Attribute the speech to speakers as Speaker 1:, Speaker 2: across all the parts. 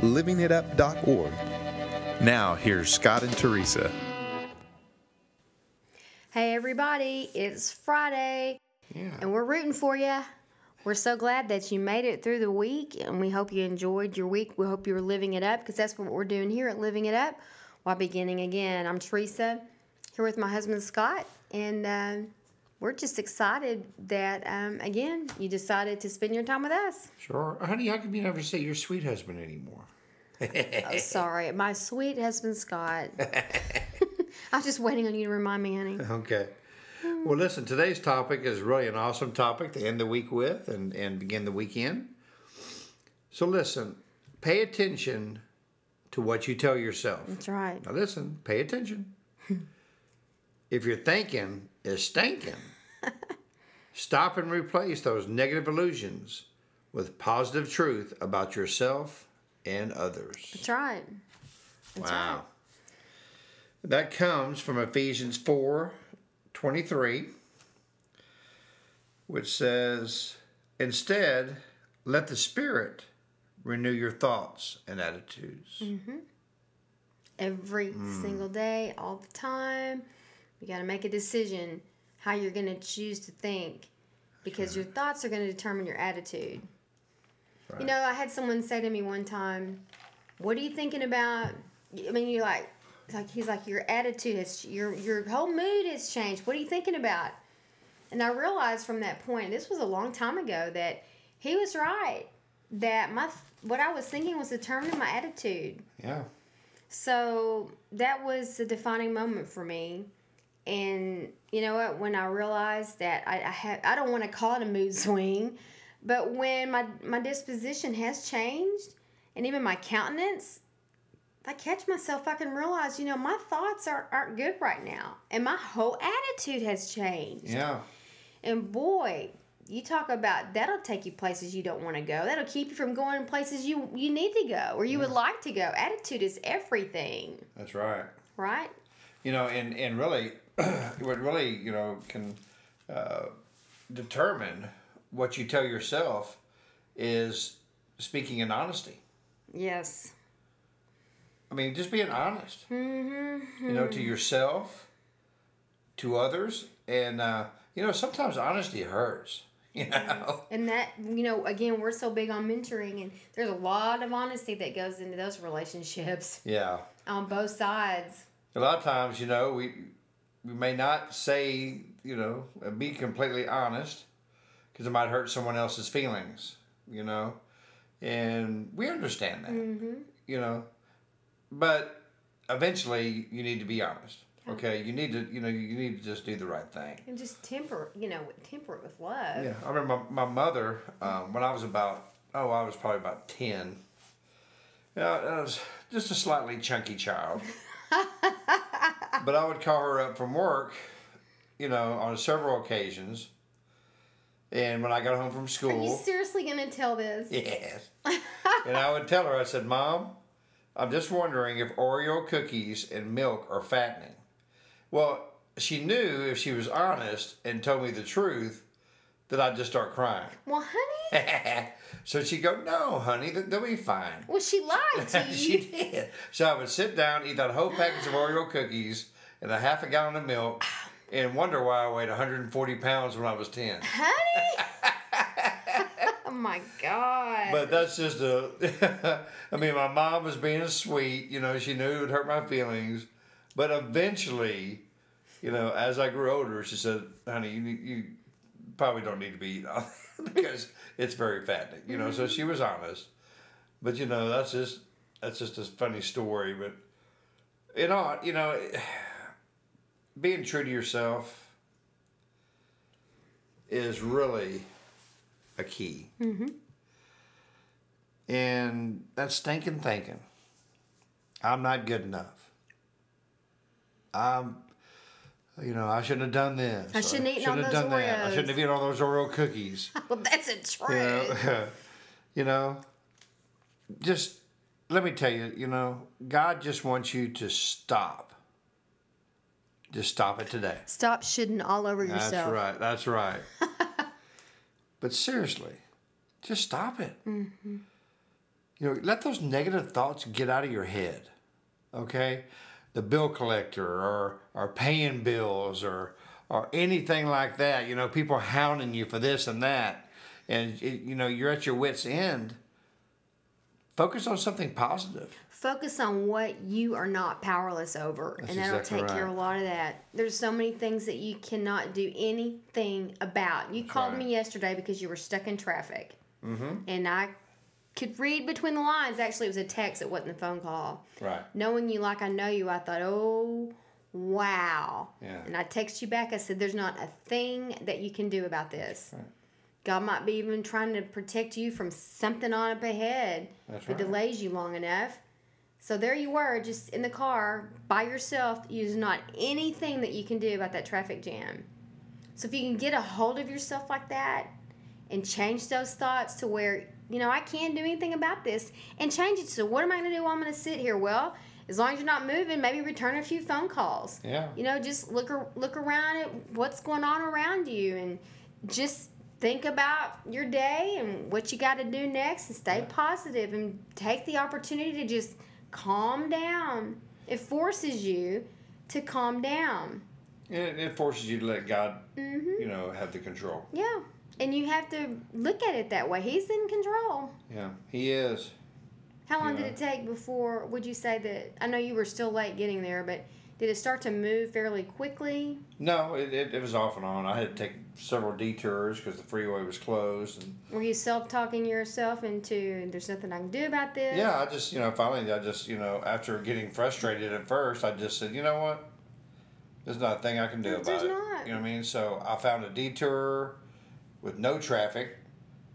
Speaker 1: livingitup.org. Now, here's Scott and Teresa.
Speaker 2: Hey, everybody, it's Friday,
Speaker 3: Yeah.
Speaker 2: and we're rooting for you. We're so glad that you made it through the week, and we hope you enjoyed your week. We hope you're living it up because that's what we're doing here at Living It Up while beginning again. I'm Teresa, here with my husband Scott, and uh, we're just excited that, um, again, you decided to spend your time with us.
Speaker 3: Sure. Honey, how come you never say your sweet husband anymore?
Speaker 2: Oh, sorry, my sweet husband Scott. I was just waiting on you to remind me, honey.
Speaker 3: Okay. Well, listen, today's topic is really an awesome topic to end the week with and, and begin the weekend. So, listen, pay attention to what you tell yourself.
Speaker 2: That's right.
Speaker 3: Now, listen, pay attention. if you're thinking is stinking, stop and replace those negative illusions with positive truth about yourself and others.
Speaker 2: That's right. That's
Speaker 3: wow.
Speaker 2: right.
Speaker 3: That comes from Ephesians 4 23, which says, Instead, let the Spirit renew your thoughts and attitudes. Mm-hmm.
Speaker 2: every mm. single day, all the time. You got to make a decision how you're going to choose to think because your thoughts are going to determine your attitude. You know, I had someone say to me one time, "What are you thinking about?" I mean, you're like, it's like he's like, "Your attitude has, your your whole mood has changed. What are you thinking about?" And I realized from that point, this was a long time ago, that he was right. That my what I was thinking was determining my attitude.
Speaker 3: Yeah.
Speaker 2: So that was a defining moment for me. And you know what? When I realized that I, I have, I don't want to call it a mood swing, but when my my disposition has changed, and even my countenance, I catch myself. I can realize, you know, my thoughts are, aren't good right now, and my whole attitude has changed.
Speaker 3: Yeah.
Speaker 2: And boy, you talk about that'll take you places you don't want to go. That'll keep you from going places you you need to go or you would like to go. Attitude is everything,
Speaker 3: That's right.
Speaker 2: right?
Speaker 3: You know, and, and really, what really, you know, can uh, determine what you tell yourself is speaking in honesty.
Speaker 2: Yes.
Speaker 3: I mean, just being honest.
Speaker 2: Mm-hmm.
Speaker 3: you know, to yourself, to others, and uh, you know, sometimes honesty hurts. You know,
Speaker 2: And that, you know, again, we're so big on mentoring, and there's a lot of honesty that goes into those relationships
Speaker 3: yeah.
Speaker 2: on both sides.
Speaker 3: A lot of times, you know, we we may not say, you know, be completely honest because it might hurt someone else's feelings. You know, and we understand that.
Speaker 2: Mm-hmm.
Speaker 3: You know, but eventually, you need to be honest. Okay, you need to, you know, you need to just do the right thing.
Speaker 2: And just temper, you know, temper it with love.
Speaker 3: Yeah, I remember my, my mother um, when I was about oh I was probably about ten. Yeah, I was just a slightly chunky child. but I would call her up from work, you know, on several occasions. And when I got home from school.
Speaker 2: Are you seriously going to tell this?
Speaker 3: yes, and I would tell her, I said, "Mom, I'm just wondering if Oreo cookies and milk are fattening." Well, she knew if she was honest and told me the truth, that I'd just start crying.
Speaker 2: Well, honey,
Speaker 3: so she'd go, No, honey, th- they'll be fine.
Speaker 2: well, she lied to you.
Speaker 3: she did. So I would sit down, eat that whole package of Oreo cookies and a half a gallon of milk, and wonder why I weighed 140 pounds when I was 10.
Speaker 2: Honey? oh my God.
Speaker 3: But that's just a. I mean, my mom was being sweet. You know, she knew it would hurt my feelings. But eventually, you know, as I grew older, she said, honey, you, you probably don't need to be eating all that because it's very fattening. You know, so she was honest. But, you know, that's just. That's just a funny story, but you know, you know, being true to yourself is really a key. Mm-hmm. And that's stinking thinking. I'm not good enough. I'm, you know, I shouldn't have done this.
Speaker 2: I shouldn't have eaten all
Speaker 3: have
Speaker 2: those
Speaker 3: done that. I shouldn't have eaten all those Oreo cookies.
Speaker 2: Well, that's a
Speaker 3: You know, you know, just let me tell you, you know, God just wants you to stop. Just stop it today.
Speaker 2: Stop shitting all over yourself.
Speaker 3: That's right. That's right. but seriously, just stop it.
Speaker 2: Mm-hmm.
Speaker 3: You know, let those negative thoughts get out of your head. Okay, the bill collector or or paying bills or or anything like that. You know, people hounding you for this and that, and it, you know you're at your wits' end. Focus on something positive.
Speaker 2: Focus on what you are not powerless over,
Speaker 3: That's
Speaker 2: and that'll
Speaker 3: exactly
Speaker 2: take care of a lot of that. There's so many things that you cannot do anything about. You called
Speaker 3: right.
Speaker 2: me yesterday because you were stuck in traffic, mm-hmm. and I could read between the lines. Actually, it was a text. It wasn't a phone call.
Speaker 3: Right.
Speaker 2: Knowing you like I know you, I thought, oh, wow.
Speaker 3: Yeah.
Speaker 2: And I text you back. I said, there's not a thing that you can do about this. God might be even trying to protect you from something on up ahead
Speaker 3: That's
Speaker 2: if it
Speaker 3: right.
Speaker 2: delays you long enough. So there you were, just in the car by yourself. There's not anything that you can do about that traffic jam. So if you can get a hold of yourself like that and change those thoughts to where, you know, I can't do anything about this and change it So what am I going to do while I'm going to sit here? Well, as long as you're not moving, maybe return a few phone calls.
Speaker 3: Yeah.
Speaker 2: You know, just look look around at what's going on around you and just think about your day and what you got to do next and stay positive and take the opportunity to just calm down. It forces you to calm down.
Speaker 3: It, it forces you to let God,
Speaker 2: Mm-hmm.
Speaker 3: you know, have the control.
Speaker 2: Yeah. And you have to look at it that way. He's in control.
Speaker 3: Yeah, He is.
Speaker 2: How long
Speaker 3: Yeah.
Speaker 2: did it take before, would you say that? I know you were still late getting there, but did it start to move fairly quickly?
Speaker 3: No, it, it, it was off and on. I had to take several detours because the freeway was closed. And
Speaker 2: Were you self talking yourself into, there's nothing I can do about this?
Speaker 3: yeah, I just, you know, finally, I just, you know, after getting frustrated at first, I just said, you know what? There's not a thing I can do
Speaker 2: There's
Speaker 3: about it.
Speaker 2: not.
Speaker 3: You know what I mean? So I found a detour with no traffic.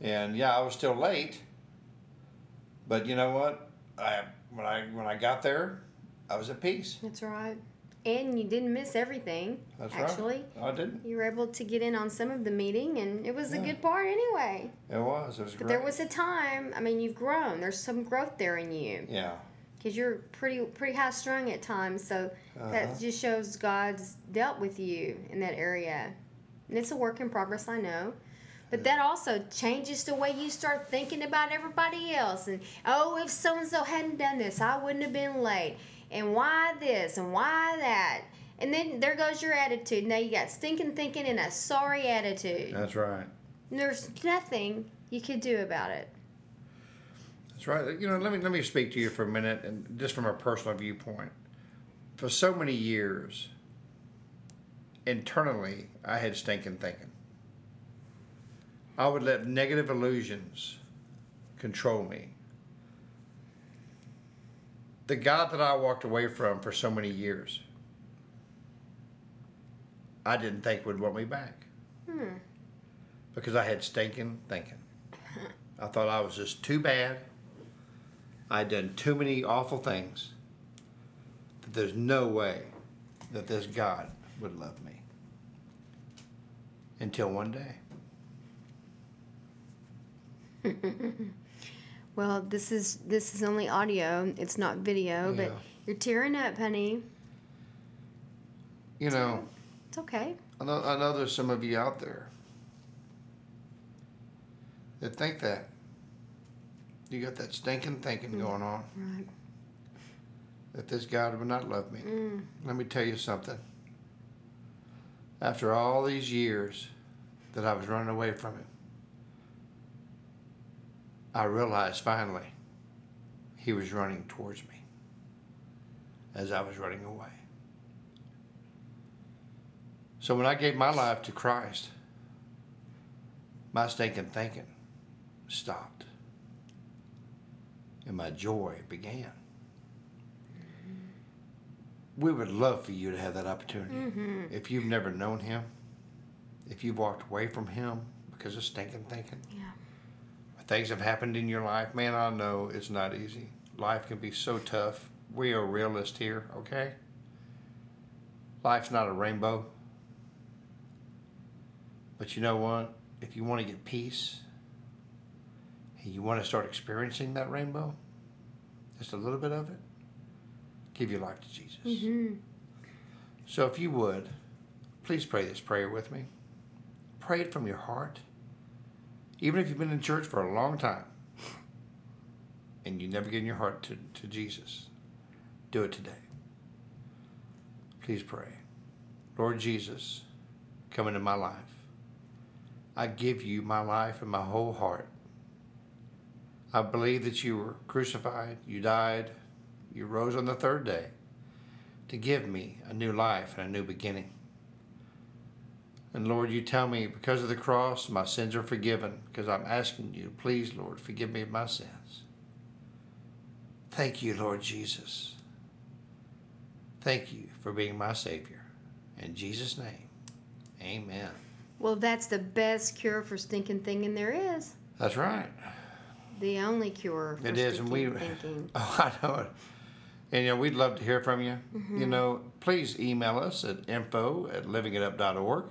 Speaker 3: And yeah, I was still late. But you know what? I when I when I got there, I was at peace.
Speaker 2: That's right. And you didn't miss everything,
Speaker 3: That's
Speaker 2: actually.
Speaker 3: right. I didn't.
Speaker 2: You were able to get in on some of the meeting, and it was a good part anyway.
Speaker 3: It was. It was
Speaker 2: But
Speaker 3: great.
Speaker 2: there was a time, I mean, you've grown. There's some growth there in you.
Speaker 3: yeah.
Speaker 2: because you're pretty pretty high strung at times. So
Speaker 3: Uh-huh.
Speaker 2: that just shows God's dealt with you in that area, and it's a work in progress. I know. But that also changes the way you start thinking about everybody else. And oh, if so and so hadn't done this, I wouldn't have been late. And why this and why that? And then there goes your attitude. Now you got stinking thinking and a sorry attitude.
Speaker 3: That's right.
Speaker 2: And there's nothing you could do about it.
Speaker 3: That's right. You know, let me let me speak to you for a minute, and just from a personal viewpoint. For so many years, internally, I had stinking thinking. I would let negative illusions control me. The God that I walked away from for so many years, I didn't think would want me back.
Speaker 2: Hmm.
Speaker 3: Because I had stinking thinking. I thought I was just too bad. I'd done too many awful things. That there's no way that this God would love me. Until one day.
Speaker 2: Well, this is this is only audio. It's not video, but you're tearing up, honey.
Speaker 3: You know,
Speaker 2: It's okay.
Speaker 3: I know, I know there's some of you out there that think that. You got that stinking thinking going on
Speaker 2: Right.
Speaker 3: that this God would not love me.
Speaker 2: Mm.
Speaker 3: Let me tell you something. After all these years that I was running away from him, I realized finally he was running towards me as I was running away. So when I gave my life to Christ, my stinking thinking stopped and my joy began. We would love for you to have that opportunity.
Speaker 2: Mm-hmm.
Speaker 3: If you've never known Him, if you've walked away from Him because of stinking thinking,
Speaker 2: Yeah.
Speaker 3: Things have happened in your life, man, I know it's not easy. Life can be so tough we are realists here, okay? Life's not a rainbow. But you know what? If you want to get peace and you want to start experiencing that rainbow, just a little bit of it, give your life to Jesus.
Speaker 2: Mm-hmm.
Speaker 3: So if you would, please pray this prayer with me. Pray it from your heart. Even if you've been in church for a long time and you never given your heart to, to Jesus, do it today. Please pray. Lord Jesus, come into my life. I give you my life and my whole heart. I believe that you were crucified, you died, you rose on the third day to give me a new life and a new beginning. And Lord, you tell me because of the cross, my sins are forgiven because I'm asking you, please, Lord, forgive me of my sins. Thank you, Lord Jesus. Thank you for being my Savior. In Jesus' name, amen.
Speaker 2: Well, that's the best cure for stinking thinking there is.
Speaker 3: That's right.
Speaker 2: The only cure for
Speaker 3: It is, and we.
Speaker 2: stinking thinking.
Speaker 3: Oh, I know it. And you know, we'd love to hear from you. You mm-hmm. know, please email us at info at livingitup.org.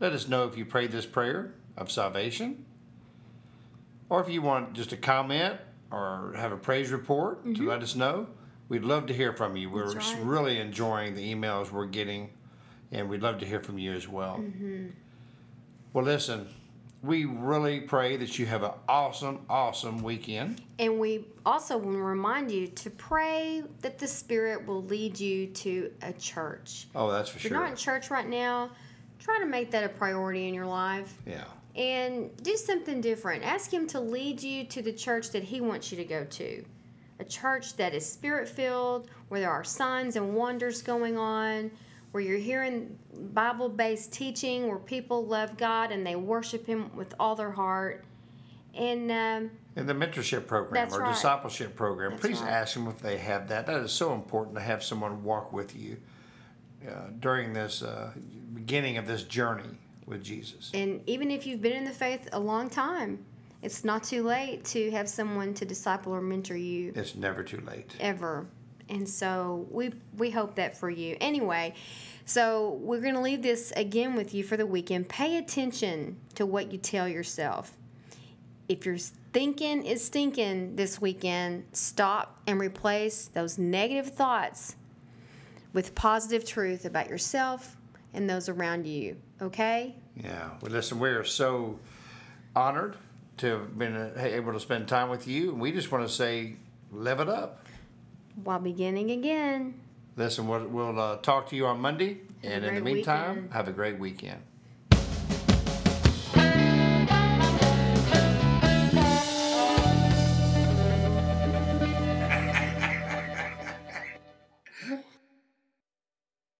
Speaker 3: Let us know if you prayed this prayer of salvation, or if you want just a comment or have a praise report to mm-hmm. let us know. We'd love to hear from you. We're
Speaker 2: right.
Speaker 3: really enjoying the emails we're getting, and we'd love to hear from you as well. Mm-hmm. Well, listen, we really pray that you have an awesome, awesome weekend.
Speaker 2: And we also want to remind you to pray that the Spirit will lead you to a church.
Speaker 3: Oh, that's for
Speaker 2: If you're not in church right now, try to make that a priority in your life
Speaker 3: Yeah.
Speaker 2: and do something different. Ask Him to lead you to the church that He wants you to go to. A church that is spirit filled, where there are signs and wonders going on, where you're hearing Bible based teaching, where people love God and they worship Him with all their heart. And um,
Speaker 3: In the mentorship program or
Speaker 2: right.
Speaker 3: discipleship program,
Speaker 2: That's
Speaker 3: please
Speaker 2: right.
Speaker 3: ask them if they have that. That is so important to have someone walk with you uh, during this uh, beginning of this journey with Jesus.
Speaker 2: And even if you've been in the faith a long time, it's not too late to have someone to disciple or mentor you
Speaker 3: It's never too late.
Speaker 2: ever. And so we we hope that for you. Anyway, so we're going to leave this again with you for the weekend. Pay attention to what you tell yourself. If you're thinking is stinking this weekend, stop and replace those negative thoughts with positive truth about yourself and those around you. Okay?
Speaker 3: Yeah. Well, listen, we are so honored to have been able to spend time with you. And we just want to say, live it up.
Speaker 2: While beginning again.
Speaker 3: Listen, we'll, we'll uh, talk to you on Monday.
Speaker 2: Have
Speaker 3: and in the meantime,
Speaker 2: weekend.
Speaker 3: have a great weekend.